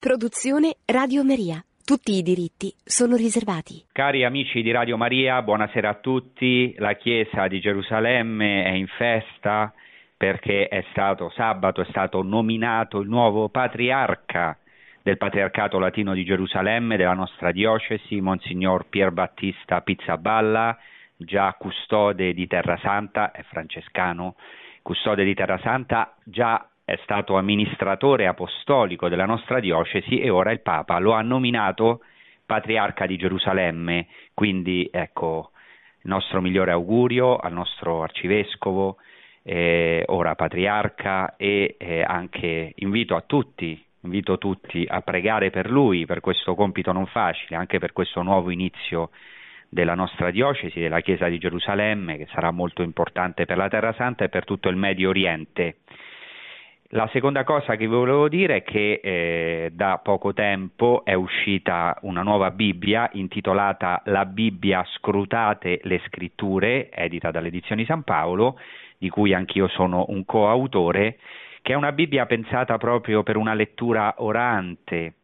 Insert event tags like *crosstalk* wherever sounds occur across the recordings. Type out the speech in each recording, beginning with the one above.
Produzione Radio Maria. Tutti i diritti sono riservati. Cari amici di Radio Maria, buonasera a tutti. La Chiesa di Gerusalemme è in festa perché è stato sabato, è stato nominato il nuovo patriarca del Patriarcato Latino di Gerusalemme, della nostra diocesi, Monsignor Pier Battista Pizzaballa, già custode di Terra Santa, è francescano, custode di Terra Santa, già è stato amministratore apostolico della nostra diocesi e ora il Papa lo ha nominato patriarca di Gerusalemme, quindi ecco il nostro migliore augurio al nostro arcivescovo, eh, ora patriarca e eh, anche invito a tutti, invito tutti a pregare per lui, per questo compito non facile, anche per questo nuovo inizio della nostra diocesi, della Chiesa di Gerusalemme, che sarà molto importante per la Terra Santa e per tutto il Medio Oriente. La seconda cosa che vi volevo dire è che eh, da poco tempo è uscita una nuova Bibbia intitolata La Bibbia scrutate le scritture, edita dalle edizioni San Paolo, di cui anch'io sono un coautore, che è una Bibbia pensata proprio per una lettura orante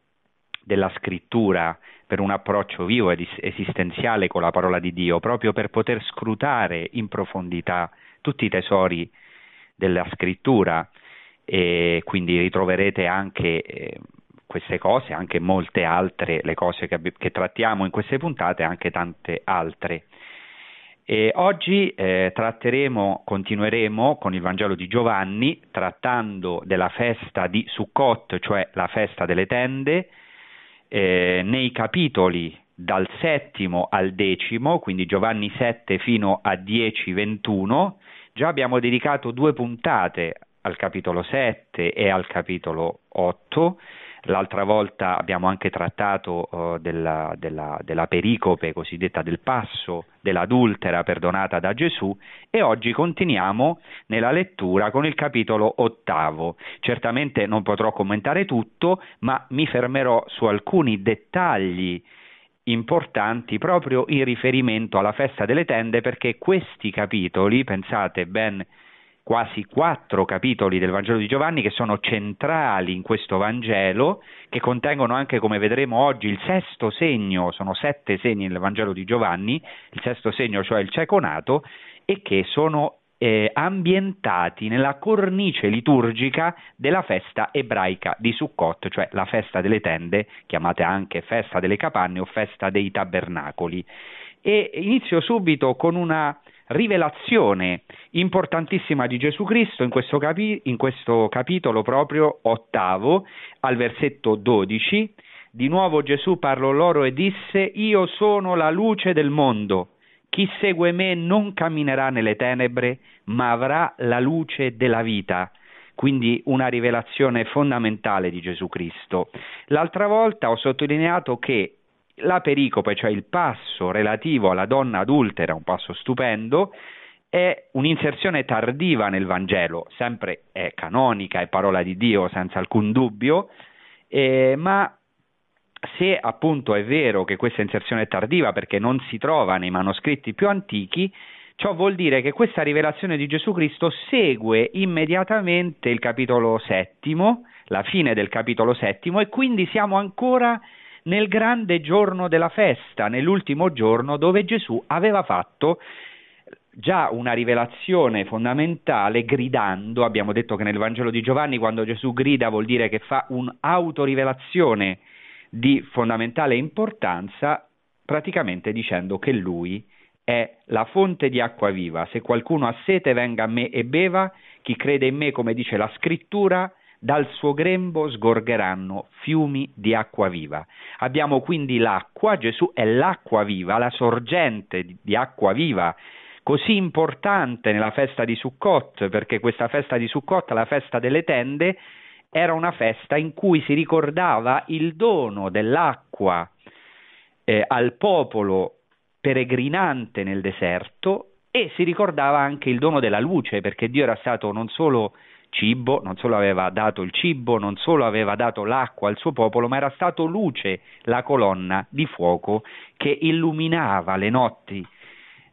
della scrittura, per un approccio vivo ed esistenziale con la parola di Dio, proprio per poter scrutare in profondità tutti i tesori della scrittura e quindi ritroverete anche eh, queste cose, anche molte altre, le cose che, che, trattiamo in queste puntate, anche tante altre. E oggi eh, tratteremo, continueremo con il Vangelo di Giovanni, trattando della festa di Sukkot, cioè la festa delle tende, eh, nei capitoli dal settimo al decimo, quindi Giovanni 7 fino a 10, 21. Già abbiamo dedicato due puntate al capitolo 7 e al capitolo 8. L'altra volta abbiamo anche trattato uh, della, della, della, pericope cosiddetta del passo dell'adultera perdonata da Gesù e oggi continuiamo nella lettura con il capitolo ottavo. Certamente non potrò commentare tutto, ma mi fermerò su alcuni dettagli importanti proprio in riferimento alla festa delle tende perché questi capitoli, pensate ben quasi quattro capitoli del Vangelo di Giovanni che sono centrali in questo Vangelo, che contengono anche, come vedremo oggi, il sesto segno, sono sette segni nel Vangelo di Giovanni, il sesto segno cioè il cieco nato, e che sono eh, ambientati nella cornice liturgica della festa ebraica di Sukkot, cioè la festa delle tende, chiamata anche festa delle capanne o festa dei tabernacoli. E inizio subito con una rivelazione importantissima di Gesù Cristo in questo, capi- in questo capitolo proprio ottavo al versetto 12. Di nuovo Gesù parlò loro e disse Io sono la luce del mondo. Chi segue me non camminerà nelle tenebre, ma avrà la luce della vita. Quindi una rivelazione fondamentale di Gesù Cristo. L'altra volta ho sottolineato che la pericope, cioè il passo relativo alla donna adultera, un passo stupendo, è un'inserzione tardiva nel Vangelo, sempre è canonica, è parola di Dio senza alcun dubbio, eh, ma se appunto è vero che questa inserzione è tardiva perché non si trova nei manoscritti più antichi, ciò vuol dire che questa rivelazione di Gesù Cristo segue immediatamente il capitolo settimo, la fine del capitolo settimo, e quindi siamo ancora nel grande giorno della festa, nell'ultimo giorno dove Gesù aveva fatto già una rivelazione fondamentale gridando, abbiamo detto che nel Vangelo di Giovanni quando Gesù grida vuol dire che fa un'autorivelazione di fondamentale importanza, praticamente dicendo che lui è la fonte di acqua viva. Se qualcuno ha sete venga a me e beva, chi crede in me, come dice la scrittura, dal suo grembo sgorgeranno fiumi di acqua viva. Abbiamo quindi l'acqua, Gesù è l'acqua viva, la sorgente di acqua viva, così importante nella festa di Sukkot, perché questa festa di Sukkot, la festa delle tende, era una festa in cui si ricordava il dono dell'acqua eh, al popolo peregrinante nel deserto e si ricordava anche il dono della luce, perché Dio era stato non solo cibo, non solo aveva dato il cibo, non solo aveva dato l'acqua al suo popolo, ma era stato luce, la colonna di fuoco che illuminava le notti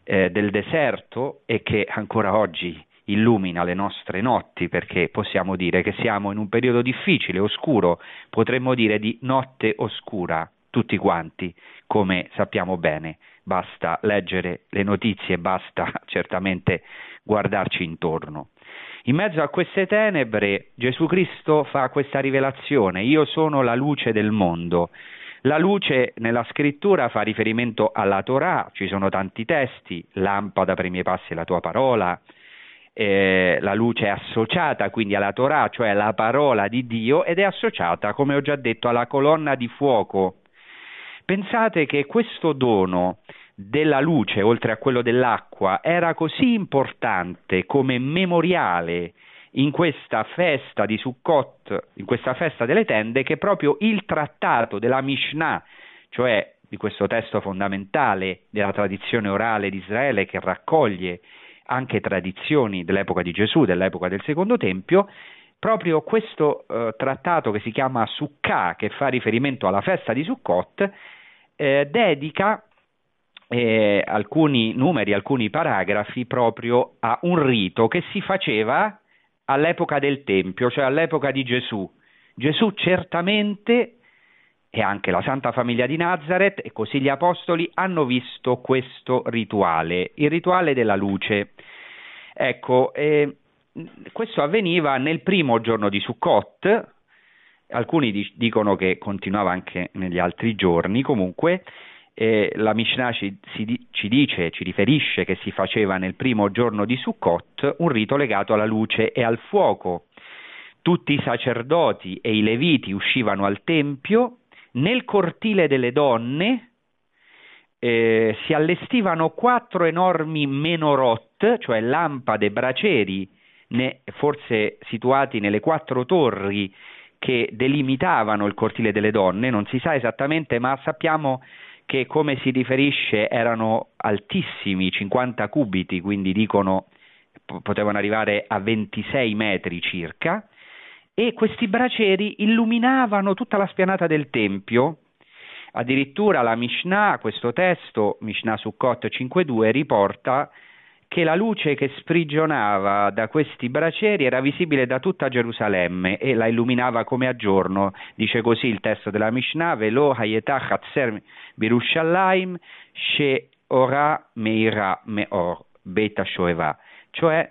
eh, del deserto e che ancora oggi illumina le nostre notti perché possiamo dire che siamo in un periodo difficile, oscuro, potremmo dire di notte oscura, tutti quanti, come sappiamo bene, basta leggere le notizie, basta *laughs* certamente guardarci intorno. In mezzo a queste tenebre Gesù Cristo fa questa rivelazione, io sono la luce del mondo. La luce nella scrittura fa riferimento alla Torah, ci sono tanti testi, lampada per i miei passi la tua parola, eh, la luce è associata quindi alla Torah, cioè alla parola di Dio, ed è associata, come ho già detto, alla colonna di fuoco. Pensate che questo dono della luce, oltre a quello dell'acqua, era così importante come memoriale in questa festa di Sukkot, in questa festa delle tende, che proprio il trattato della Mishnah, cioè di questo testo fondamentale della tradizione orale di Israele che raccoglie anche tradizioni dell'epoca di Gesù, dell'epoca del Secondo Tempio, proprio questo eh, trattato che si chiama Sukkah, che fa riferimento alla festa di Sukkot, eh, dedica eh, alcuni numeri, alcuni paragrafi proprio a un rito che si faceva all'epoca del Tempio, cioè all'epoca di Gesù. Gesù certamente e anche la Santa Famiglia di Nazareth e così gli Apostoli hanno visto questo rituale, il rituale della luce. Ecco, eh, questo avveniva nel primo giorno di Sukkot, alcuni dicono che continuava anche negli altri giorni, comunque eh, la Mishnah ci, si, ci, dice, ci riferisce che si faceva nel primo giorno di Sukkot un rito legato alla luce e al fuoco. Tutti i sacerdoti e i leviti uscivano al tempio, nel cortile delle donne eh, si allestivano quattro enormi menorot, cioè lampade braceri, ne, forse situati nelle quattro torri che delimitavano il cortile delle donne, non si sa esattamente, ma sappiamo che come si riferisce erano altissimi, 50 cubiti, quindi dicono potevano arrivare a 26 metri circa, e questi braceri illuminavano tutta la spianata del Tempio. Addirittura la Mishnah, questo testo, Mishnah Sukkot 5.2, riporta che la luce che sprigionava da questi braceri era visibile da tutta Gerusalemme e la illuminava come a giorno. Dice così il testo della Mishnah, Velo hayetah hatzer birushalayim she ora meira meor beta shoeva. Cioè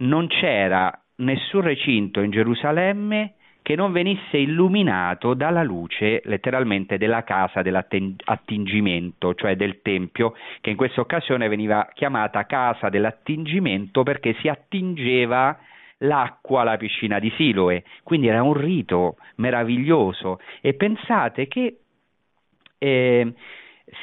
non c'era nessun recinto in Gerusalemme che non venisse illuminato dalla luce letteralmente della casa dell'attingimento, cioè del Tempio, che in questa occasione veniva chiamata casa dell'attingimento perché si attingeva l'acqua alla piscina di Siloe, quindi era un rito meraviglioso. E pensate che eh,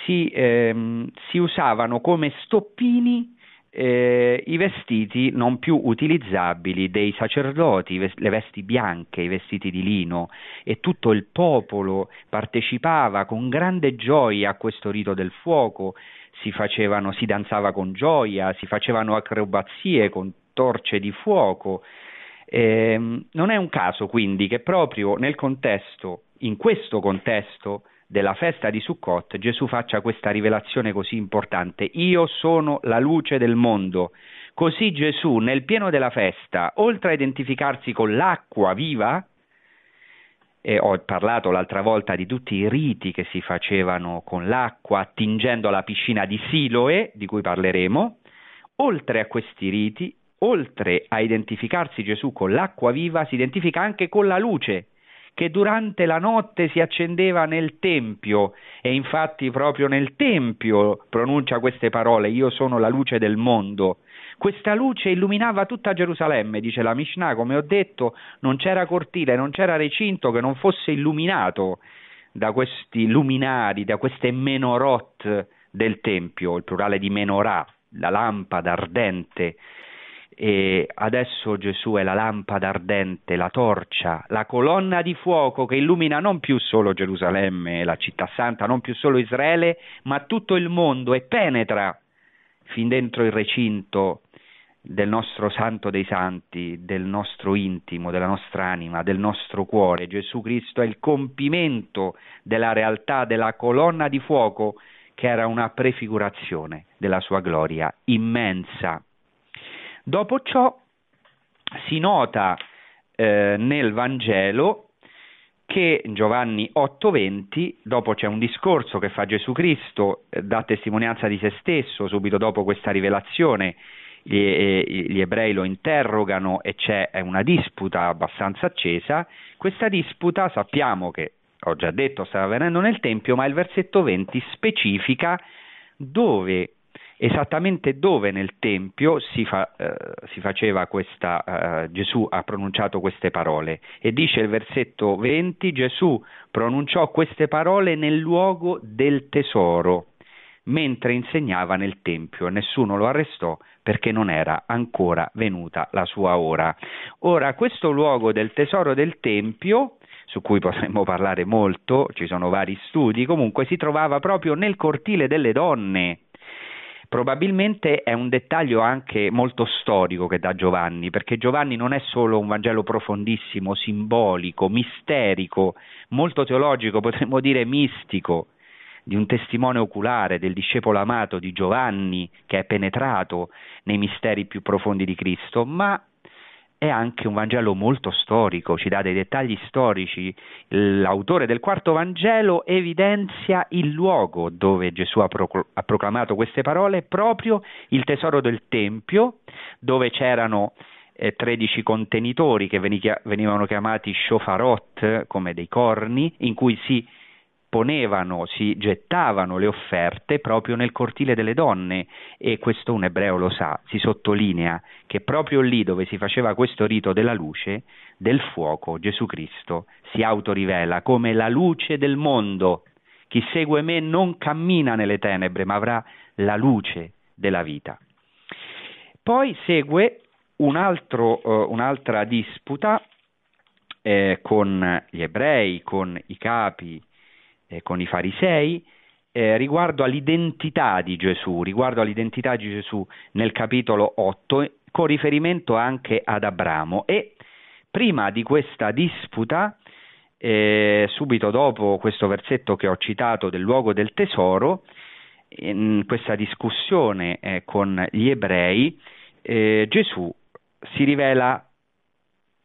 si, eh, si usavano come stoppini eh, i vestiti non più utilizzabili dei sacerdoti, le vesti bianche, i vestiti di lino e tutto il popolo partecipava con grande gioia a questo rito del fuoco, si, facevano, si danzava con gioia, si facevano acrobazie con torce di fuoco. Eh, non è un caso quindi che proprio nel contesto, in questo contesto, della festa di Sukkot Gesù faccia questa rivelazione così importante. Io sono la luce del mondo. Così Gesù, nel pieno della festa, oltre a identificarsi con l'acqua viva, e ho parlato l'altra volta di tutti i riti che si facevano con l'acqua attingendo la piscina di Siloe, di cui parleremo, oltre a questi riti, oltre a identificarsi Gesù con l'acqua viva, si identifica anche con la luce, che durante la notte si accendeva nel Tempio. E infatti proprio nel Tempio pronuncia queste parole, io sono la luce del mondo. Questa luce illuminava tutta Gerusalemme, dice la Mishnah, come ho detto, non c'era cortile, non c'era recinto che non fosse illuminato da questi luminari, da queste menorot del Tempio, il plurale di menorah, la lampada ardente e adesso Gesù è la lampada ardente, la torcia, la colonna di fuoco che illumina non più solo Gerusalemme, la città santa, non più solo Israele, ma tutto il mondo e penetra fin dentro il recinto del nostro santo dei santi, del nostro intimo, della nostra anima, del nostro cuore. Gesù Cristo è il compimento della realtà della colonna di fuoco che era una prefigurazione della sua gloria immensa Dopo ciò si nota eh, nel Vangelo che Giovanni 8:20, dopo c'è un discorso che fa Gesù Cristo, eh, dà testimonianza di se stesso, subito dopo questa rivelazione gli, eh, gli ebrei lo interrogano e c'è una disputa abbastanza accesa, questa disputa sappiamo che, ho già detto, stava avvenendo nel Tempio, ma il versetto 20 specifica dove esattamente dove nel Tempio si, fa, eh, si faceva questa, eh, Gesù ha pronunciato queste parole. E dice il versetto 20 Gesù pronunciò queste parole nel luogo del tesoro mentre insegnava nel Tempio. E nessuno lo arrestò perché non era ancora venuta la sua ora. Ora questo luogo del tesoro del Tempio su cui potremmo parlare molto, ci sono vari studi, comunque si trovava proprio nel cortile delle donne, Probabilmente è un dettaglio anche molto storico che dà Giovanni, perché Giovanni non è solo un Vangelo profondissimo, simbolico, misterico, molto teologico, potremmo dire mistico, di un testimone oculare del discepolo amato di Giovanni che è penetrato nei misteri più profondi di Cristo, ma è anche un Vangelo molto storico, ci dà dei dettagli storici. L'autore del quarto Vangelo evidenzia il luogo dove Gesù ha, proclamato queste parole, proprio il tesoro del Tempio, dove c'erano eh, 13 contenitori che venivano chiamati shofarot, come dei corni, in cui si ponevano, si gettavano le offerte proprio nel cortile delle donne e questo un ebreo lo sa, si sottolinea che proprio lì dove si faceva questo rito della luce, del fuoco, Gesù Cristo si autorivela come la luce del mondo. Chi segue me non cammina nelle tenebre, ma avrà la luce della vita. Poi segue un altro, uh, un'altra disputa eh, con gli ebrei, con i capi eh, con i farisei eh, riguardo all'identità di Gesù, riguardo all'identità di Gesù nel capitolo 8, con riferimento anche ad Abramo. E prima di questa disputa, eh, subito dopo questo versetto che ho citato del luogo del tesoro, in questa discussione eh, con gli ebrei, eh, Gesù si rivela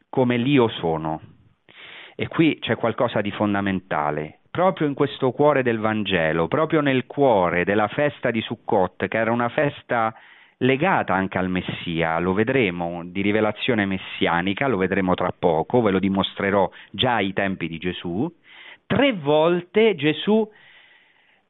come l'io sono. E qui c'è qualcosa di fondamentale proprio in questo cuore del Vangelo, proprio nel cuore della festa di Sukkot, che era una festa legata anche al Messia, lo vedremo, di rivelazione messianica, lo vedremo tra poco, ve lo dimostrerò già ai tempi di Gesù, tre volte Gesù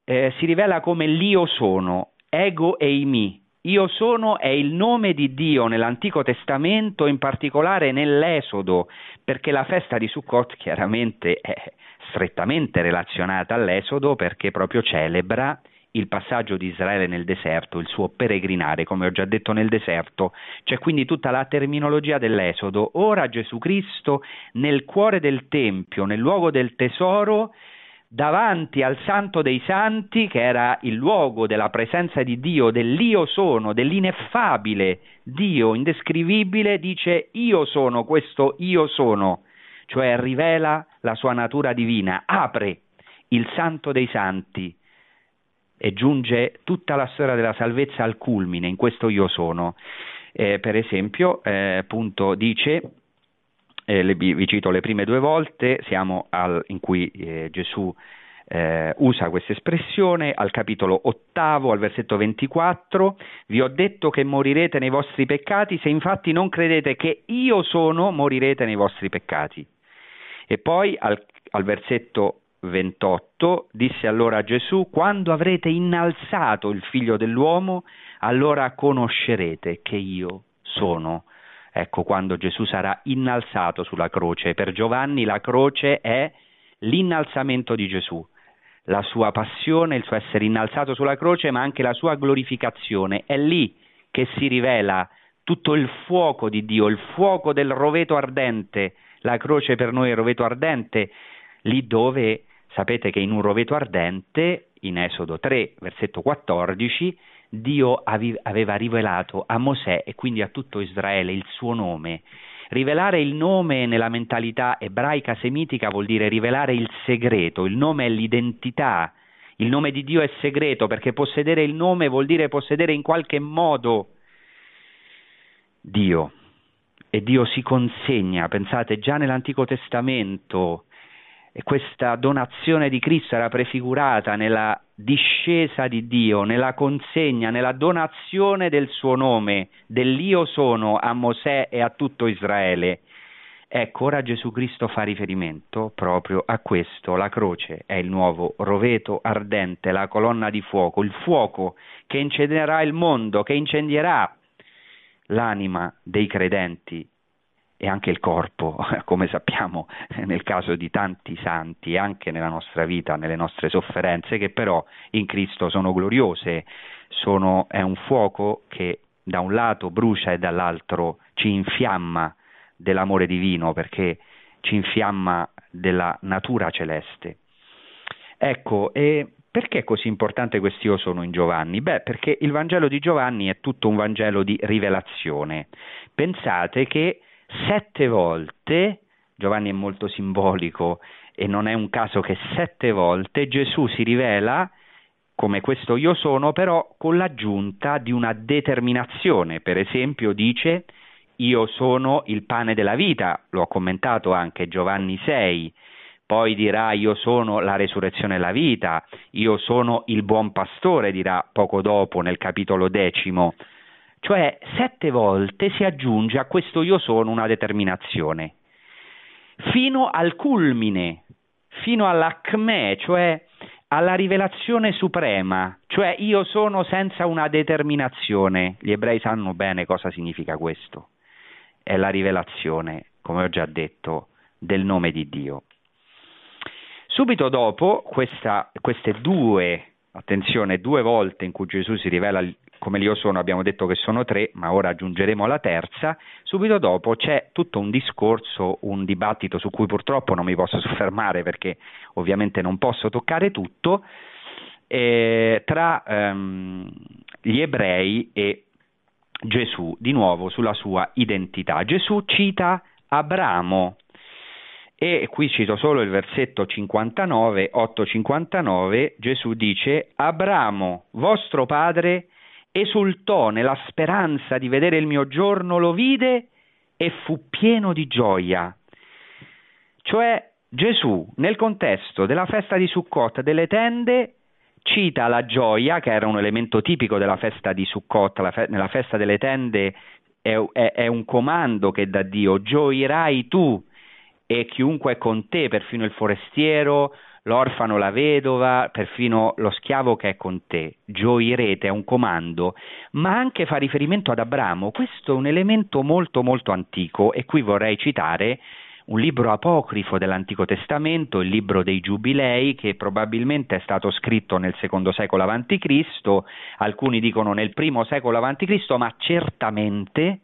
eh, si rivela come l'io sono, ego eimi. Io sono è il nome di Dio nell'Antico Testamento, in particolare nell'Esodo, perché la festa di Sukkot chiaramente è strettamente relazionata all'Esodo perché proprio celebra il passaggio di Israele nel deserto, il suo peregrinare, come ho già detto nel deserto, c'è quindi tutta la terminologia dell'Esodo. Ora Gesù Cristo nel cuore del Tempio, nel luogo del tesoro, davanti al Santo dei Santi, che era il luogo della presenza di Dio, dell'Io sono, dell'ineffabile Dio indescrivibile, dice io sono questo io sono cioè rivela la sua natura divina, apre il santo dei santi e giunge tutta la storia della salvezza al culmine, in questo io sono. Eh, per esempio, eh, appunto, dice, eh, le, vi cito le prime due volte, siamo al, in cui eh, Gesù eh, usa questa espressione al capitolo ottavo, al versetto 24, vi ho detto che morirete nei vostri peccati, se infatti non credete che io sono, morirete nei vostri peccati. E poi al, al versetto 28 disse allora Gesù, quando avrete innalzato il figlio dell'uomo, allora conoscerete che io sono. Ecco, quando Gesù sarà innalzato sulla croce. Per Giovanni la croce è l'innalzamento di Gesù, la sua passione, il suo essere innalzato sulla croce, ma anche la sua glorificazione. È lì che si rivela tutto il fuoco di Dio, il fuoco del roveto ardente la croce per noi è roveto ardente, lì dove sapete che in un roveto ardente, in Esodo 3, versetto 14, Dio aveva rivelato a Mosè e quindi a tutto Israele il suo nome. Rivelare il nome nella mentalità ebraica semitica vuol dire rivelare il segreto, il nome è l'identità, il nome di Dio è segreto perché possedere il nome vuol dire possedere in qualche modo Dio e Dio si consegna, pensate già nell'Antico Testamento e questa donazione di Cristo era prefigurata nella discesa di Dio, nella consegna, nella donazione del suo nome, dell'Io sono a Mosè e a tutto Israele. Ecco, ora Gesù Cristo fa riferimento proprio a questo, la croce è il nuovo roveto ardente, la colonna di fuoco, il fuoco che incendierà il mondo, che incendierà l'anima dei credenti e anche il corpo, *laughs* come sappiamo nel caso di tanti santi anche nella nostra vita, nelle nostre sofferenze, che però in Cristo sono gloriose, sono, è un fuoco che da un lato brucia e dall'altro ci infiamma dell'amore divino perché ci infiamma della natura celeste. Ecco, e perché è così importante questo io sono in Giovanni? Beh, perché il Vangelo di Giovanni è tutto un Vangelo di rivelazione. Pensate che sette volte, Giovanni è molto simbolico e non è un caso che sette volte Gesù si rivela come questo io sono, però con l'aggiunta di una determinazione. Per esempio dice io sono il pane della vita, lo ha commentato anche Giovanni 6, poi dirà io sono la resurrezione e la vita, io sono il buon pastore, dirà poco dopo nel capitolo decimo, cioè sette volte si aggiunge a questo io sono una determinazione, fino al culmine, fino all'acme, cioè alla rivelazione suprema, cioè io sono senza una determinazione. Gli ebrei sanno bene cosa significa questo. È la rivelazione, come ho già detto, del nome di Dio. Subito dopo questa, queste due, attenzione, due volte in cui Gesù si rivela come io sono abbiamo detto che sono tre, ma ora aggiungeremo la terza, subito dopo c'è tutto un discorso, un dibattito su cui purtroppo non mi posso *laughs* soffermare perché ovviamente non posso toccare tutto, eh, tra ehm, gli ebrei e Gesù, di nuovo sulla sua identità. Gesù cita Abramo e qui cito solo il versetto 59, 859, Gesù dice, Abramo, vostro padre, esultò nella speranza di vedere il mio giorno, lo vide e fu pieno di gioia. Cioè Gesù, nel contesto della festa di Sukkot, delle tende, cita la gioia, che era un elemento tipico della festa di Sukkot, fe- nella festa delle tende è, è, è un comando che da Dio, gioirai tu e chiunque è con te, perfino il forestiero, l'orfano, la vedova, perfino lo schiavo che è con te. Gioirete è un comando, ma anche fa riferimento ad Abramo. Questo è un elemento molto molto antico e qui vorrei citare un libro apocrifo dell'Antico Testamento, il libro dei Giubilei, che probabilmente è stato scritto nel secondo secolo a.C., alcuni dicono nel primo secolo a.C., ma certamente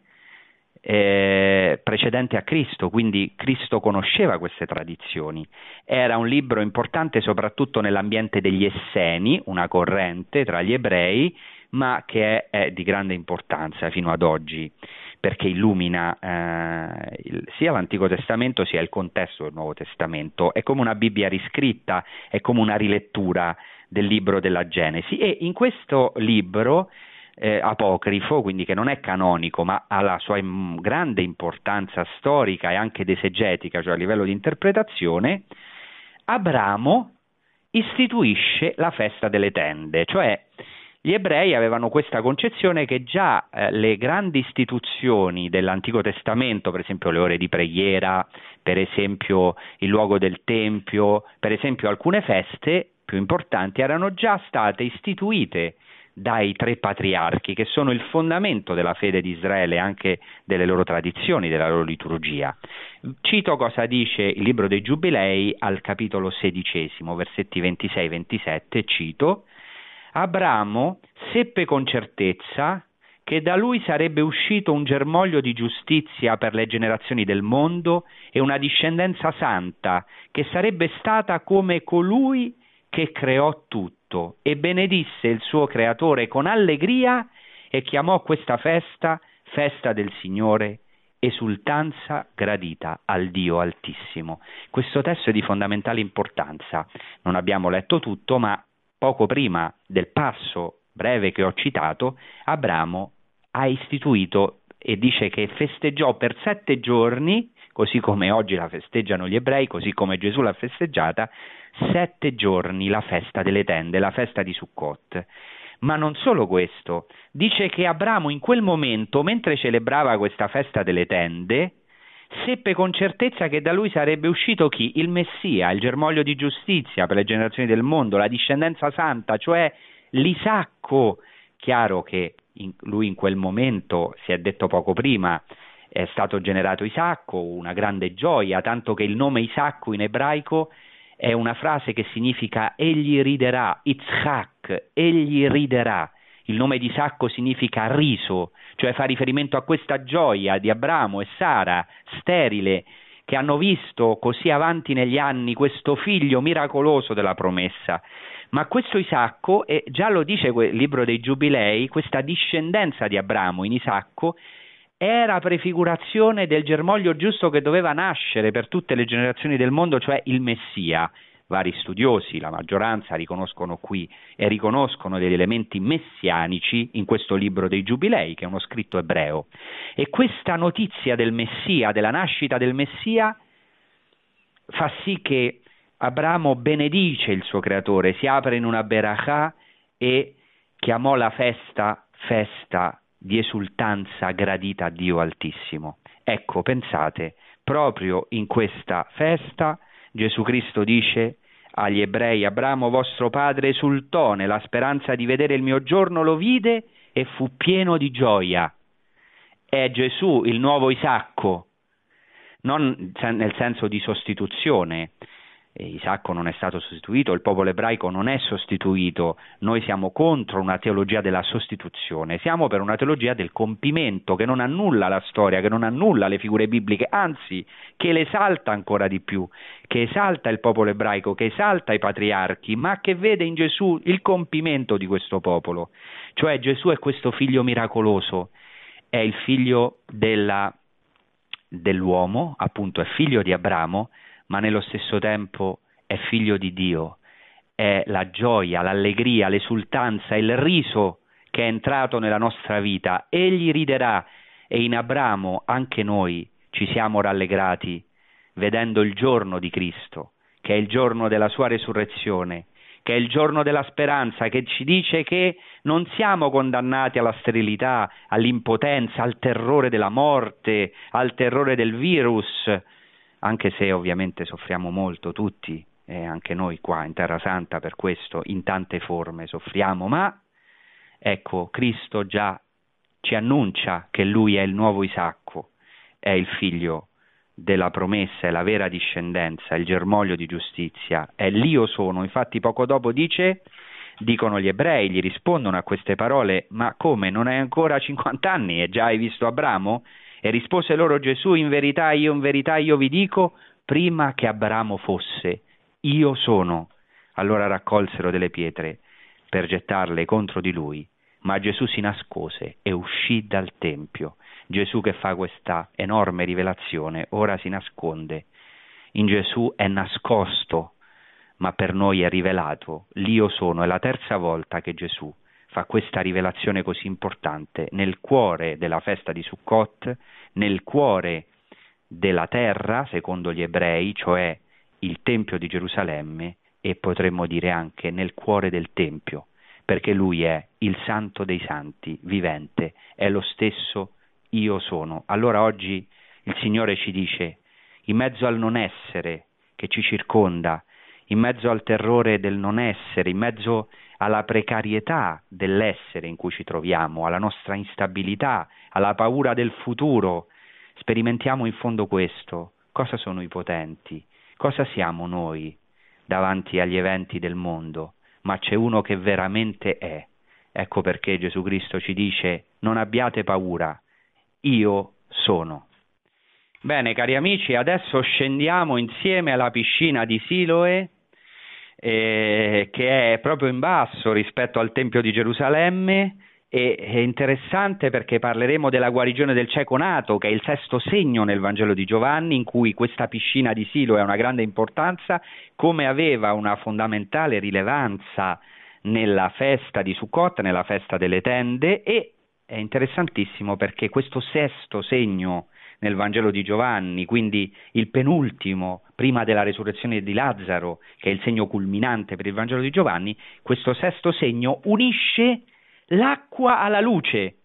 eh, precedente a Cristo, quindi Cristo conosceva queste tradizioni. Era un libro importante soprattutto nell'ambiente degli Esseni, una corrente tra gli ebrei, ma che è, è di grande importanza fino ad oggi perché illumina eh, il, sia l'Antico Testamento sia il contesto del Nuovo Testamento. È come una Bibbia riscritta, è come una rilettura del libro della Genesi e in questo libro eh, apocrifo, quindi che non è canonico, ma ha la sua im- grande importanza storica e anche desegetica, cioè a livello di interpretazione, Abramo istituisce la festa delle tende, cioè gli ebrei avevano questa concezione che già eh, le grandi istituzioni dell'Antico Testamento, per esempio le ore di preghiera, per esempio il luogo del Tempio, per esempio alcune feste più importanti, erano già state istituite dai tre patriarchi, che sono il fondamento della fede di Israele e anche delle loro tradizioni, della loro liturgia. Cito cosa dice il libro dei Giubilei al capitolo sedicesimo, versetti 26-27, cito, Abramo seppe con certezza che da lui sarebbe uscito un germoglio di giustizia per le generazioni del mondo e una discendenza santa, che sarebbe stata come colui che creò tutto tutto e benedisse il suo creatore con allegria e chiamò questa festa festa del Signore, esultanza gradita al Dio Altissimo. Questo testo è di fondamentale importanza. Non abbiamo letto tutto, ma poco prima del passo breve che ho citato, Abramo ha istituito e dice che festeggiò per sette giorni, così come oggi la festeggiano gli ebrei, così come Gesù l'ha festeggiata, sette giorni la festa delle tende, la festa di Sukkot. Ma non solo questo, dice che Abramo in quel momento, mentre celebrava questa festa delle tende, seppe con certezza che da lui sarebbe uscito chi? Il Messia, il germoglio di giustizia per le generazioni del mondo, la discendenza santa, cioè l'Isacco. Chiaro che in, lui in quel momento, si è detto poco prima, è stato generato Isacco, una grande gioia, tanto che il nome Isacco in ebraico è una frase che significa egli riderà, Itzhak, egli riderà. Il nome di Isacco significa riso, cioè fa riferimento a questa gioia di Abramo e Sara, sterile, che hanno visto così avanti negli anni questo figlio miracoloso della promessa. Ma questo Isacco, e già lo dice il libro dei Giubilei, questa discendenza di Abramo in Isacco era prefigurazione del germoglio giusto che doveva nascere per tutte le generazioni del mondo, cioè il Messia. Vari studiosi, la maggioranza, riconoscono qui e riconoscono degli elementi messianici in questo libro dei Giubilei, che è uno scritto ebreo. E questa notizia del Messia, della nascita del Messia, fa sì che Abramo benedice il suo creatore, si apre in una berachà e chiamò la festa festa di esultanza gradita a Dio Altissimo. Ecco, pensate, proprio in questa festa Gesù Cristo dice agli ebrei, Abramo vostro padre esultò nella speranza di vedere il mio giorno, lo vide e fu pieno di gioia. È Gesù il nuovo Isacco, non nel senso di sostituzione, Isacco non è stato sostituito, il popolo ebraico non è sostituito, noi siamo contro una teologia della sostituzione, siamo per una teologia del compimento che non annulla la storia, che non annulla le figure bibliche, anzi che le esalta ancora di più, che esalta il popolo ebraico, che esalta i patriarchi, ma che vede in Gesù il compimento di questo popolo. Cioè Gesù è questo figlio miracoloso, è il figlio della, dell'uomo, appunto è figlio di Abramo, ma nello stesso tempo è figlio di Dio, è la gioia, l'allegria, l'esultanza, il riso che è entrato nella nostra vita. Egli riderà e in Abramo anche noi ci siamo rallegrati vedendo il giorno di Cristo, che è il giorno della sua resurrezione, che è il giorno della speranza, che ci dice che non siamo condannati alla sterilità, all'impotenza, al terrore della morte, al terrore del virus, anche se ovviamente soffriamo molto tutti, e anche noi qua in Terra Santa per questo, in tante forme soffriamo, ma ecco, Cristo già ci annuncia che Lui è il nuovo Isacco, è il figlio della promessa, è la vera discendenza, il germoglio di giustizia, è l'io sono. Infatti poco dopo dice, dicono gli ebrei, gli rispondono a queste parole, ma come, non hai ancora 50 anni e già hai visto Abramo? E rispose loro Gesù, in verità io, in verità io vi dico, prima che Abramo fosse, io sono. Allora raccolsero delle pietre per gettarle contro di lui, ma Gesù si nascose e uscì dal Tempio. Gesù che fa questa enorme rivelazione, ora si nasconde. In Gesù è nascosto, ma per noi è rivelato. L'io sono. È la terza volta che Gesù fa questa rivelazione così importante nel cuore della festa di Sukkot, nel cuore della terra, secondo gli ebrei, cioè il Tempio di Gerusalemme, e potremmo dire anche nel cuore del Tempio, perché lui è il santo dei santi, vivente, è lo stesso io sono. Allora oggi il Signore ci dice, in mezzo al non essere che ci circonda, in mezzo al terrore del non essere, in mezzo alla precarietà dell'essere in cui ci troviamo, alla nostra instabilità, alla paura del futuro. Sperimentiamo in fondo questo. Cosa sono i potenti? Cosa siamo noi davanti agli eventi del mondo? Ma c'è uno che veramente è. Ecco perché Gesù Cristo ci dice non abbiate paura, io sono. Bene, cari amici, adesso scendiamo insieme alla piscina di Siloe eh, che è proprio in basso rispetto al Tempio di Gerusalemme. E è interessante perché parleremo della guarigione del cieco nato, che è il sesto segno nel Vangelo di Giovanni, in cui questa piscina di Silo ha una grande importanza, come aveva una fondamentale rilevanza nella festa di Sukkot, nella festa delle tende. E è interessantissimo perché questo sesto segno nel Vangelo di Giovanni, quindi il penultimo prima della resurrezione di Lazzaro, che è il segno culminante per il Vangelo di Giovanni, questo sesto segno unisce l'acqua alla luce,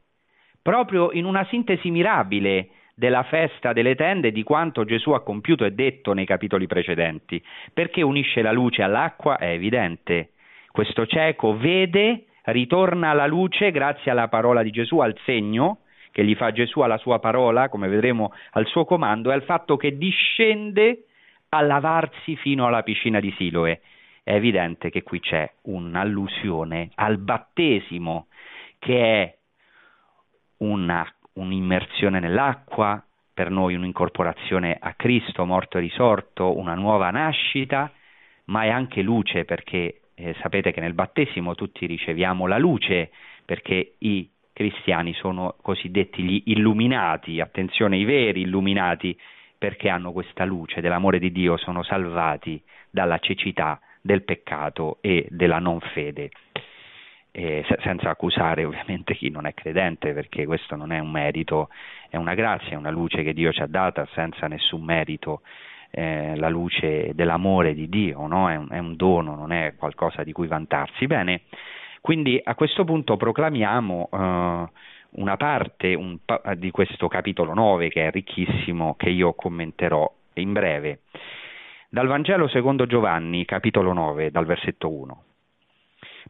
proprio in una sintesi mirabile della festa delle tende di quanto Gesù ha compiuto e detto nei capitoli precedenti. Perché unisce la luce all'acqua? È evidente. Questo cieco vede, ritorna alla luce grazie alla parola di Gesù, al segno che gli fa Gesù alla sua parola, come vedremo al suo comando, e al fatto che discende a lavarsi fino alla piscina di Siloe. È evidente che qui c'è un'allusione al battesimo, che è una, un'immersione nell'acqua, per noi un'incorporazione a Cristo, morto e risorto, una nuova nascita, ma è anche luce perché eh, sapete che nel battesimo tutti riceviamo la luce perché i cristiani sono cosiddetti gli illuminati, attenzione i veri illuminati perché hanno questa luce dell'amore di Dio, sono salvati dalla cecità del peccato e della non fede. Eh, senza accusare ovviamente chi non è credente, perché questo non è un merito, è una grazia, è una luce che Dio ci ha data senza nessun merito, eh, la luce dell'amore di Dio, no? è, un, è, un, dono, non è qualcosa di cui vantarsi. Bene, quindi a questo punto proclamiamo eh, una parte un, di questo capitolo 9 che è ricchissimo, che io commenterò in breve. Dal Vangelo secondo Giovanni, capitolo 9, dal versetto 1.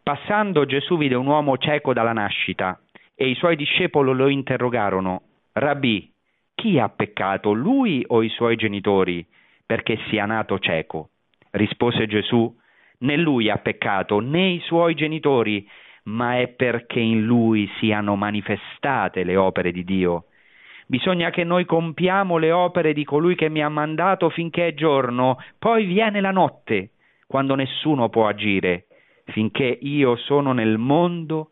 Passando Gesù vide un uomo cieco dalla nascita e i suoi discepoli lo interrogarono, Rabbi, chi ha peccato, lui o i suoi genitori, perché sia nato cieco? Rispose Gesù, né lui ha peccato, né i suoi genitori, ma è perché in lui siano manifestate le opere di Dio. Bisogna che noi compiamo le opere di colui che mi ha mandato finché è giorno, poi viene la notte, quando nessuno può agire. Finché io sono nel mondo,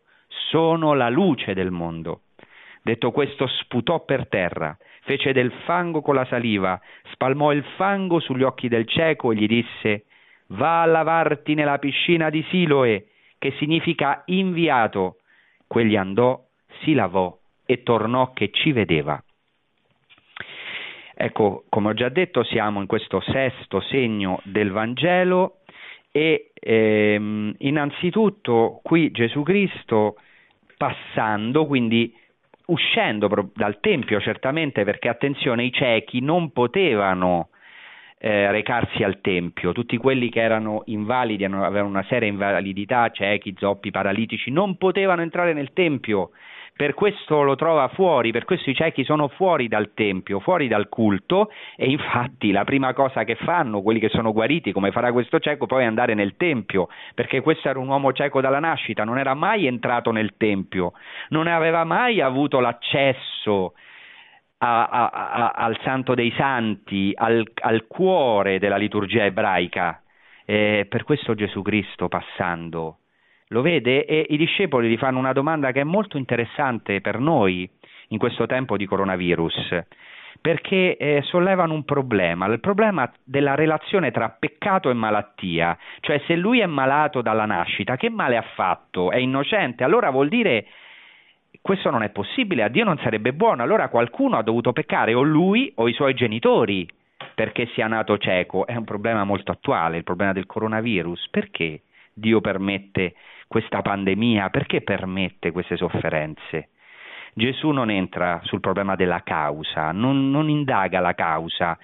sono la luce del mondo. Detto questo, sputò per terra, fece del fango con la saliva, spalmò il fango sugli occhi del cieco e gli disse Va a lavarti nella piscina di Siloe che significa inviato. Quegli andò, si lavò e tornò che ci vedeva. Ecco, come ho già detto, siamo in questo sesto segno del Vangelo e ehm, innanzitutto qui Gesù Cristo passando, quindi uscendo dal Tempio certamente perché attenzione i ciechi non potevano eh, recarsi al Tempio, tutti quelli che erano invalidi, avevano una seria invalidità, ciechi, zoppi, paralitici, non potevano entrare nel Tempio, per questo lo trova fuori, per questo i ciechi sono fuori dal Tempio, fuori dal culto e infatti la prima cosa che fanno quelli che sono guariti, come farà questo cieco, poi è andare nel Tempio, perché questo era un uomo cieco dalla nascita, non era mai entrato nel Tempio, non aveva mai avuto l'accesso a, a, a, al Santo dei Santi, al, al cuore della liturgia ebraica. Eh, per questo Gesù Cristo passando lo vede e i discepoli gli fanno una domanda che è molto interessante per noi in questo tempo di coronavirus, perché eh, sollevano un problema, il problema della relazione tra peccato e malattia, cioè se lui è malato dalla nascita, che male ha fatto? È innocente? Allora vuol dire questo non è possibile, a Dio non sarebbe buono, allora qualcuno ha dovuto peccare, o lui o i suoi genitori, perché sia nato cieco. È un problema molto attuale, il problema del coronavirus. Perché Dio permette questa pandemia? Perché permette queste sofferenze? Gesù non entra sul problema della causa, non, non indaga la causa,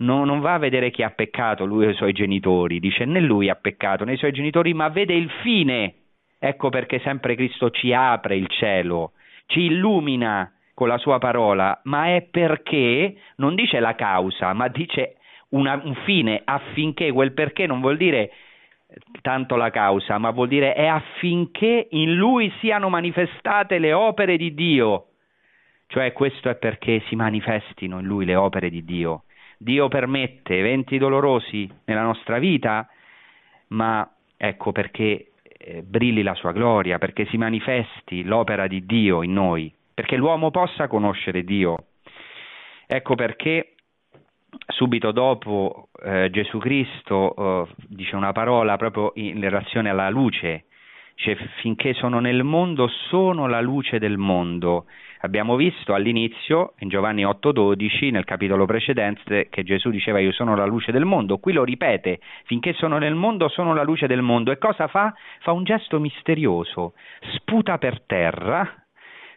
non, non, va a vedere chi ha peccato, lui o i suoi genitori, dice né lui ha peccato né i suoi genitori, ma vede il fine. Ecco perché sempre Cristo ci apre il cielo ci illumina con la sua parola, ma è perché non dice la causa, ma dice una, un fine affinché quel perché non vuol dire tanto la causa, ma vuol dire è affinché in lui siano manifestate le opere di Dio. Cioè questo è perché si manifestino in lui le opere di Dio. Dio permette eventi dolorosi nella nostra vita, ma ecco perché eh, brilli la sua gloria, perché si manifesti l'opera di Dio in noi, perché l'uomo possa conoscere Dio. Ecco perché subito dopo eh, Gesù Cristo eh, dice una parola proprio in relazione alla luce, Dice, finché sono nel mondo sono la luce del mondo. Abbiamo visto all'inizio, in Giovanni 8:12, nel capitolo precedente, che Gesù diceva io sono la luce del mondo. Qui lo ripete, finché sono nel mondo sono la luce del mondo. E cosa fa? Fa un gesto misterioso, sputa per terra,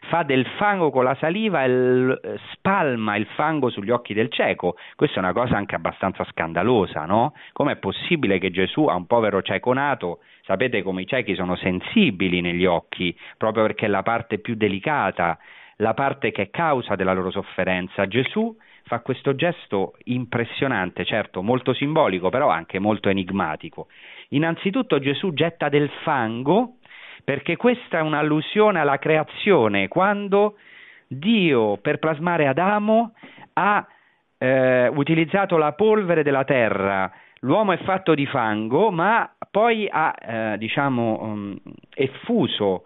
fa del fango con la saliva e spalma il fango sugli occhi del cieco. Questa è una cosa anche abbastanza scandalosa, no? Com'è possibile che Gesù a un povero cieco nato, sapete come i ciechi sono sensibili negli occhi, proprio perché è la parte più delicata, la parte che è causa della loro sofferenza. Gesù fa questo gesto impressionante, certo molto simbolico, però anche molto enigmatico. Innanzitutto Gesù getta del fango, perché questa è un'allusione alla creazione, quando Dio per plasmare Adamo ha eh, utilizzato la polvere della terra, l'uomo è fatto di fango, ma poi ha eh, diciamo, um, effuso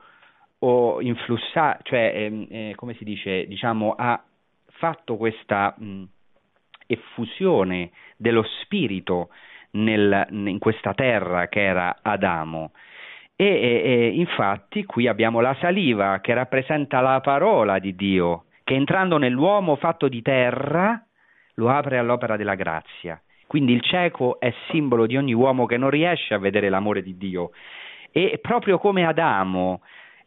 o influssato, cioè ehm, eh, come si dice, diciamo, ha fatto questa mh, effusione dello spirito nel, in questa terra che era Adamo. E, e, e, infatti qui abbiamo la saliva che rappresenta la parola di Dio, che entrando nell'uomo fatto di terra lo apre all'opera della grazia. Quindi il cieco è simbolo di ogni uomo che non riesce a vedere l'amore di Dio. E proprio come Adamo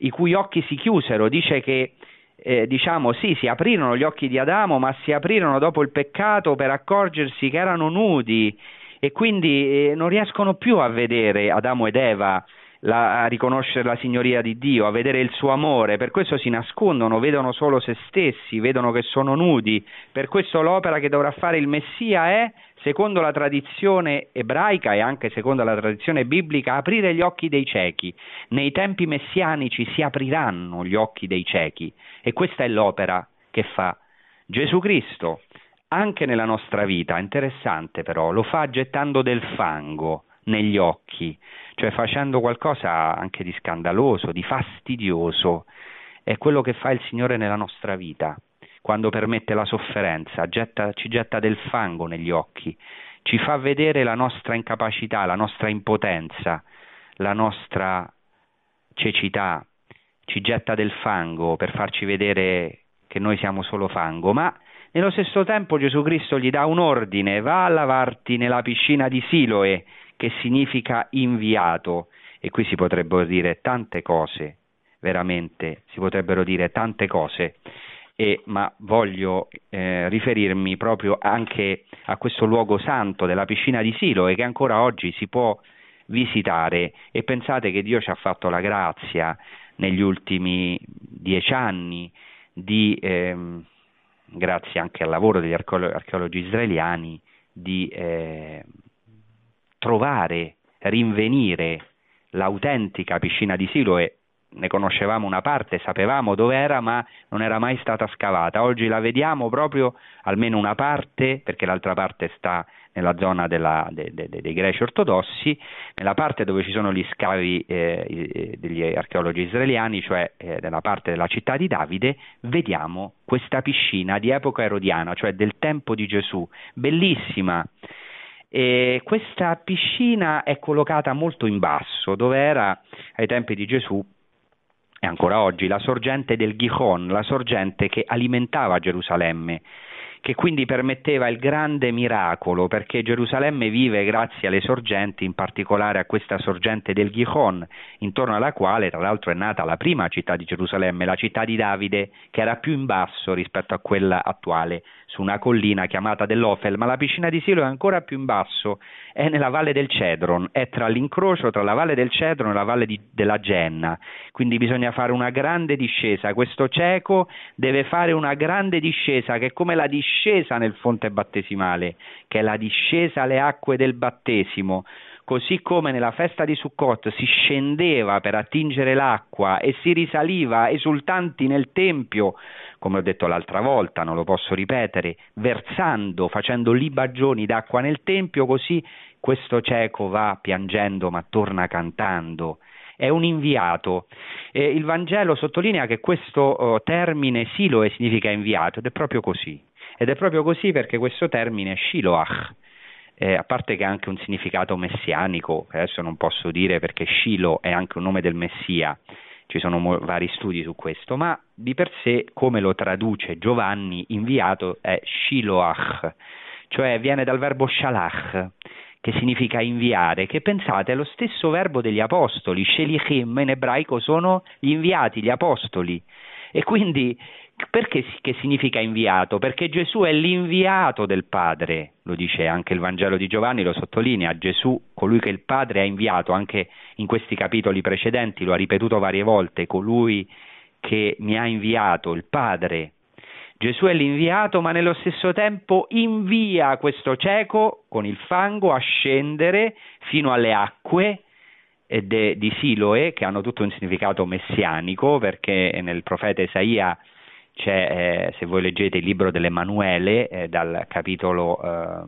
i cui occhi si chiusero, dice che eh, diciamo sì, si aprirono gli occhi di Adamo, ma si aprirono dopo il peccato per accorgersi che erano nudi e quindi eh, non riescono più a vedere Adamo ed Eva la, a riconoscere la signoria di Dio, a vedere il suo amore, per questo si nascondono, vedono solo se stessi, vedono che sono nudi, per questo l'opera che dovrà fare il Messia è secondo la tradizione ebraica e anche secondo la tradizione biblica, aprire gli occhi dei ciechi. Nei tempi messianici si apriranno gli occhi dei ciechi e questa è l'opera che fa Gesù Cristo. Anche nella nostra vita, interessante però, lo fa gettando del fango negli occhi, cioè facendo qualcosa anche di scandaloso, di fastidioso. È quello che fa il Signore nella nostra vita quando permette la sofferenza, getta, ci getta del fango negli occhi, ci fa vedere la nostra incapacità, la nostra impotenza, la nostra cecità, ci getta del fango per farci vedere che noi siamo solo fango, ma nello stesso tempo Gesù Cristo gli dà un ordine, va a lavarti nella piscina di Siloe, che significa inviato, e qui si potrebbero dire tante cose, veramente, si potrebbero dire tante cose. E, ma voglio eh, riferirmi proprio anche a questo luogo santo della piscina di Siloe che ancora oggi si può visitare. E pensate che Dio ci ha fatto la grazia negli ultimi dieci anni di, ehm, grazie anche al lavoro degli archeologi israeliani, di eh, trovare, rinvenire l'autentica piscina di Siloe ne conoscevamo una parte, sapevamo dove era, ma non era mai stata scavata. Oggi la vediamo proprio almeno una parte, perché l'altra parte sta nella zona della, de, de, de, dei greci ortodossi, nella parte dove ci sono gli scavi eh, degli archeologi israeliani, cioè eh, nella parte della città di Davide, vediamo questa piscina di epoca erodiana, cioè del tempo di Gesù, bellissima. E questa piscina è collocata molto in basso, dove era ai tempi di Gesù e ancora oggi la sorgente del Gihon, la sorgente che alimentava Gerusalemme che quindi permetteva il grande miracolo, perché Gerusalemme vive grazie alle sorgenti, in particolare a questa sorgente del Gihon, intorno alla quale tra l'altro è nata la prima città di Gerusalemme, la città di Davide, che era più in basso rispetto a quella attuale, su una collina chiamata dell'Ofel, ma la piscina di Silo è ancora più in basso, è nella valle del Cedron, è tra l'incrocio tra la valle del Cedron e la valle di, della Genna, quindi bisogna fare una grande discesa, questo cieco deve fare una grande discesa che è come la discesa nel fonte battesimale, che è la discesa alle acque del battesimo, così come nella festa di Sukkot si scendeva per attingere l'acqua e si risaliva esultanti nel tempio, come ho detto l'altra volta, non lo posso ripetere, versando, facendo libagioni d'acqua nel tempio, così questo cieco va piangendo ma torna cantando. È un inviato. E il Vangelo sottolinea che questo oh, termine Siloe significa inviato ed è proprio così. Ed è proprio così perché questo termine Shiloach eh, a parte che ha anche un significato messianico, adesso non posso dire perché Shiloh è anche un nome del Messia, ci sono mo- vari studi su questo, ma di per sé come lo traduce Giovanni inviato è Shiloach, cioè viene dal verbo shalach, che significa inviare, che pensate è lo stesso verbo degli apostoli, shelichim in ebraico sono gli inviati, gli apostoli. E quindi perché che significa inviato? Perché Gesù è l'inviato del Padre, lo dice anche il Vangelo di Giovanni, lo sottolinea, Gesù, colui che il Padre ha inviato, anche in questi capitoli precedenti lo ha ripetuto varie volte, colui che mi ha inviato, il Padre. Gesù è l'inviato, ma nello stesso tempo invia questo cieco con il fango a scendere fino alle acque di Siloe, che hanno tutto un significato messianico, perché nel profeta Isaia eh, se voi leggete il libro dell'Emanuele, eh, dal capitolo eh,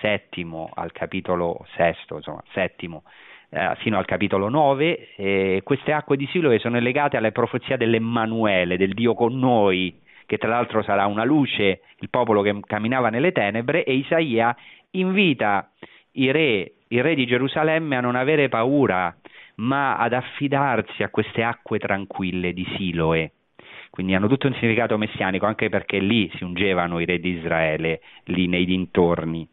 settimo al capitolo sesto, insomma, settimo, eh, fino al capitolo 9, queste acque di Siloe sono legate alle profezie dell'Emanuele, del Dio con noi, che tra l'altro sarà una luce, il popolo che camminava nelle tenebre, e Isaia invita i re, il re di Gerusalemme a non avere paura, ma ad affidarsi a queste acque tranquille di Siloe quindi hanno tutto un significato messianico anche perché lì si ungevano i re di Israele, lì nei dintorni.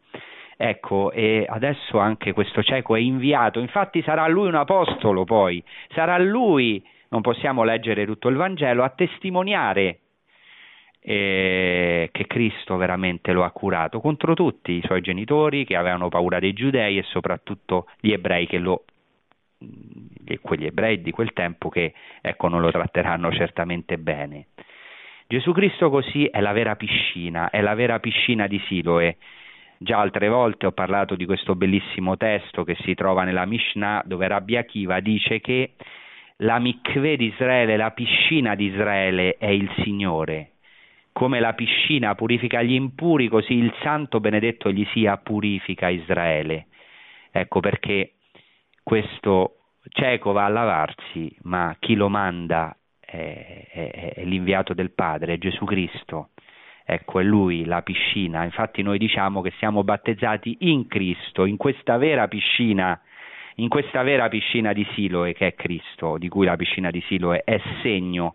Ecco, e adesso anche questo cieco è inviato, infatti sarà lui un apostolo poi, sarà lui, non possiamo leggere tutto il Vangelo, a testimoniare eh, che Cristo veramente lo ha curato contro tutti i suoi genitori che avevano paura dei giudei e soprattutto gli ebrei che lo quegli ebrei di quel tempo che ecco, non lo tratteranno certamente bene. Gesù Cristo così è la vera piscina, è la vera piscina di Siloe. Già altre volte ho parlato di questo bellissimo testo che si trova nella Mishnah dove Rabbi Akiva dice che la mikveh di Israele, la piscina di Israele è il Signore. Come la piscina purifica gli impuri, così il santo benedetto gli sia purifica Israele. Ecco perché questo cieco va a lavarsi, ma chi lo manda è, è, è l'inviato del Padre, è Gesù Cristo. Ecco, è Lui la piscina. Infatti noi diciamo che siamo battezzati in Cristo, in questa vera piscina, in questa vera piscina di Siloe che è Cristo, di cui la piscina di Siloe è segno.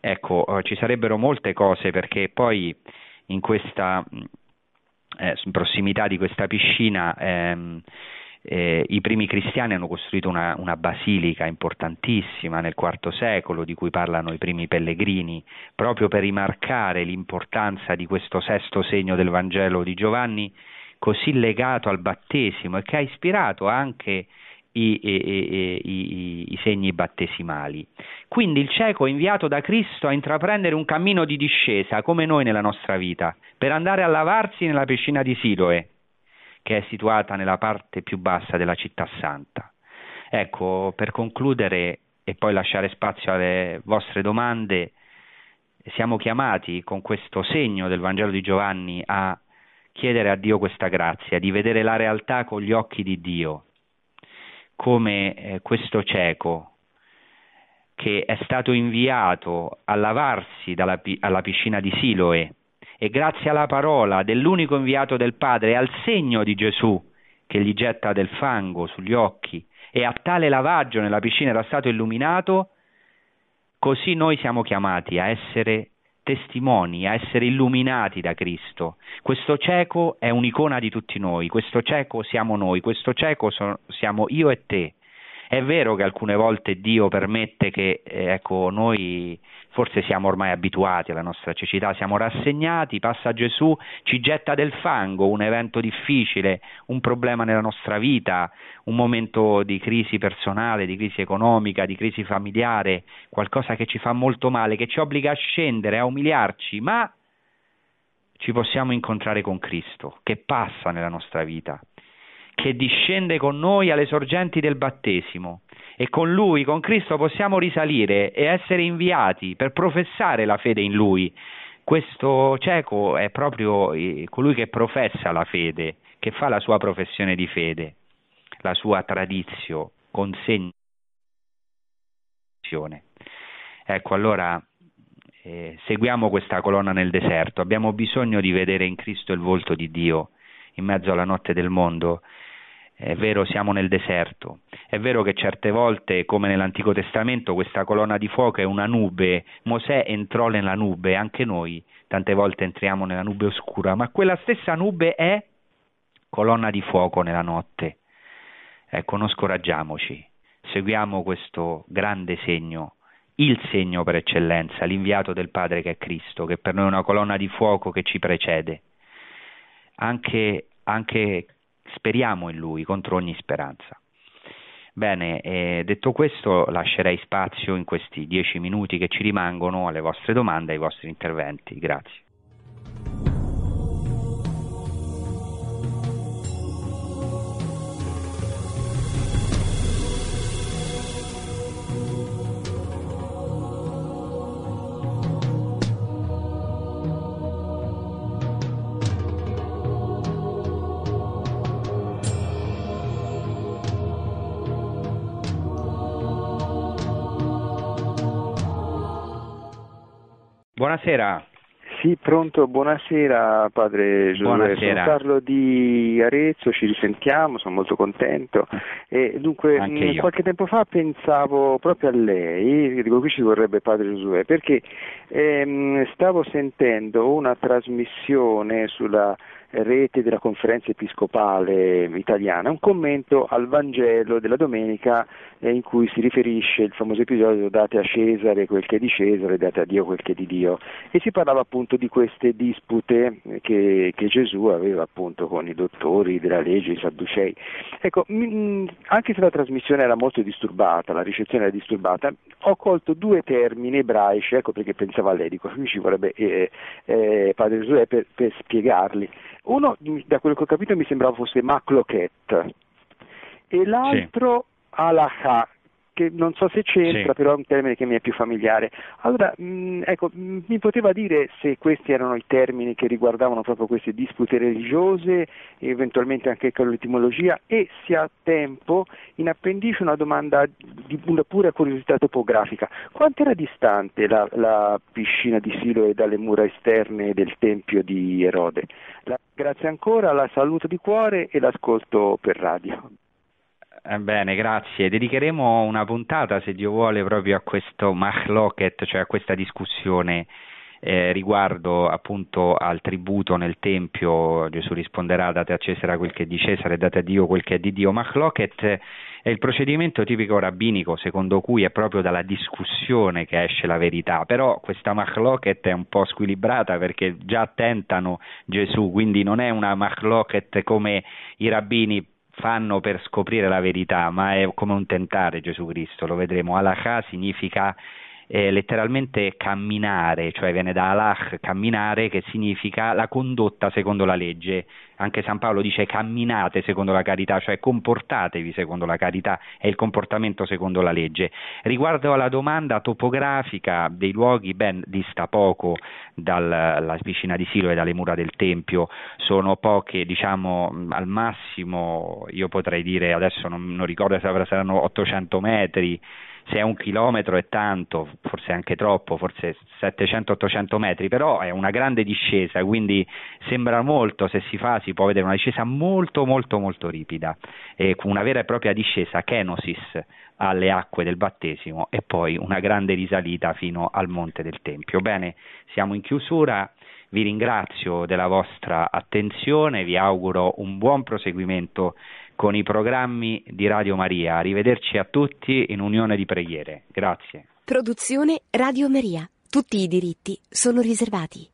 Ecco, eh, ci sarebbero molte cose perché poi in questa eh, in prossimità di questa piscina ehm, eh, I primi cristiani hanno costruito una, una, basilica importantissima nel IV secolo, di cui parlano i primi pellegrini, proprio per rimarcare l'importanza di questo sesto segno del Vangelo di Giovanni, così legato al battesimo e che ha ispirato anche i, i, i, i, segni battesimali. Quindi il cieco è inviato da Cristo a intraprendere un cammino di discesa, come noi nella nostra vita, per andare a lavarsi nella piscina di Siloe che è situata nella parte più bassa della città santa. Ecco, per concludere e poi lasciare spazio alle vostre domande, siamo chiamati con questo segno del Vangelo di Giovanni a chiedere a Dio questa grazia, di vedere la realtà con gli occhi di Dio, come eh, questo cieco che è stato inviato a lavarsi dalla, alla piscina di Siloe e grazie alla parola dell'unico inviato del Padre e al segno di Gesù che gli getta del fango sugli occhi e a tale lavaggio nella piscina era stato illuminato, così noi siamo chiamati a essere testimoni, a essere illuminati da Cristo. Questo cieco è un'icona di tutti noi, questo cieco siamo noi, questo cieco siamo io e te. È vero che alcune volte Dio permette che eh, ecco, noi forse siamo ormai abituati alla nostra cecità, siamo rassegnati, passa Gesù, ci getta del fango, un evento difficile, un problema nella nostra vita, un momento di crisi personale, di crisi economica, di crisi familiare, qualcosa che ci fa molto male, che ci obbliga a scendere, a umiliarci, ma ci possiamo incontrare con Cristo, che passa nella nostra vita che discende con noi alle sorgenti del battesimo e con lui, con Cristo, possiamo risalire e essere inviati per professare la fede in lui. Questo cieco è proprio eh, colui che professa la fede, che fa la sua professione di fede, la sua tradizio, consegna. Ecco, allora eh, seguiamo questa colonna nel deserto, abbiamo bisogno di vedere in Cristo il volto di Dio in mezzo alla notte del mondo. È vero, siamo nel deserto. È vero che certe volte, come nell'Antico Testamento, questa colonna di fuoco è una nube. Mosè entrò nella nube, anche noi tante volte entriamo nella nube oscura, ma quella stessa nube è colonna di fuoco nella notte. Ecco, non scoraggiamoci, seguiamo questo grande segno, il segno per eccellenza, l'inviato del Padre che è Cristo, che per noi è una colonna di fuoco che ci precede. Anche, anche speriamo in Lui contro ogni speranza. Bene, eh, detto questo lascerei spazio in questi dieci minuti che ci rimangono alle vostre domande e ai vostri interventi. Grazie. Buonasera. Sì, pronto, buonasera padre Giuseppe. Buonasera. Sono Carlo di Arezzo, ci risentiamo, sono molto contento. E dunque, mh, qualche tempo fa pensavo proprio a lei, dico qui ci vorrebbe padre Giosuè, perché ehm, stavo sentendo una trasmissione sulla rete della conferenza episcopale italiana, un commento al Vangelo della domenica eh, in cui si riferisce il famoso episodio date a Cesare quel che è di Cesare, date a Dio quel che è di Dio e si parlava appunto di queste dispute che, che Gesù aveva appunto con i dottori della legge, i sadducei. Ecco, mh, anche se la trasmissione era molto disturbata, la ricezione era disturbata, ho colto due termini ebraici, ecco perché pensavo a lei, dico qui ci vorrebbe eh, eh, Padre Gesù per, per spiegarli. Uno, da quello che ho capito, mi sembrava fosse Macloquet e l'altro sì. Alaha, che non so se c'entra, sì. però è un termine che mi è più familiare. Allora, mh, mm, ecco, mh, mm, mi poteva dire se questi erano i termini che riguardavano proprio queste dispute religiose, eventualmente anche con l'etimologia, e se ha tempo, in appendice una domanda di una pura curiosità topografica. Quanto era distante la, la piscina di Siloe dalle mura esterne del tempio di Erode? La, grazie ancora, la saluto di cuore e l'ascolto per radio. Eh, bene, grazie. Dedicheremo una puntata, se Dio vuole, proprio a questo machloket, cioè a questa discussione eh, riguardo appunto al tributo nel Tempio. Gesù risponderà date a Cesare quel che è di Cesare, date a Dio quel che è di Dio. Machloket è il procedimento tipico rabbinico secondo cui è proprio dalla discussione che esce la verità, però questa machloket è un po' squilibrata perché già tentano Gesù, quindi non è una machloket come i rabbini fanno per scoprire la verità, ma è come un tentare Gesù Cristo, lo vedremo. Alakha significa eh, letteralmente camminare, cioè viene da alach, camminare, che significa la condotta secondo la legge. Anche San Paolo dice camminate secondo la carità, cioè comportatevi secondo la carità, è il comportamento secondo la legge. Riguardo alla domanda topografica dei luoghi, ben dista poco dalla vicina di Silo e dalle mura del Tempio, sono poche, diciamo al massimo, io potrei dire, adesso non, non ricordo se saranno 800 metri, se è un chilometro è tanto, forse anche troppo, forse 700-800 metri, però è una grande discesa, quindi sembra molto, se si fa si può vedere una discesa molto molto molto ripida, e una vera e propria discesa, kenosis, alle acque del battesimo e poi una grande risalita fino al monte del Tempio. Bene, siamo in chiusura, vi ringrazio della vostra attenzione, vi auguro un buon proseguimento con i programmi di Radio Maria. Arrivederci a tutti in unione di preghiere. Grazie. Produzione Radio Maria. Tutti i diritti sono riservati.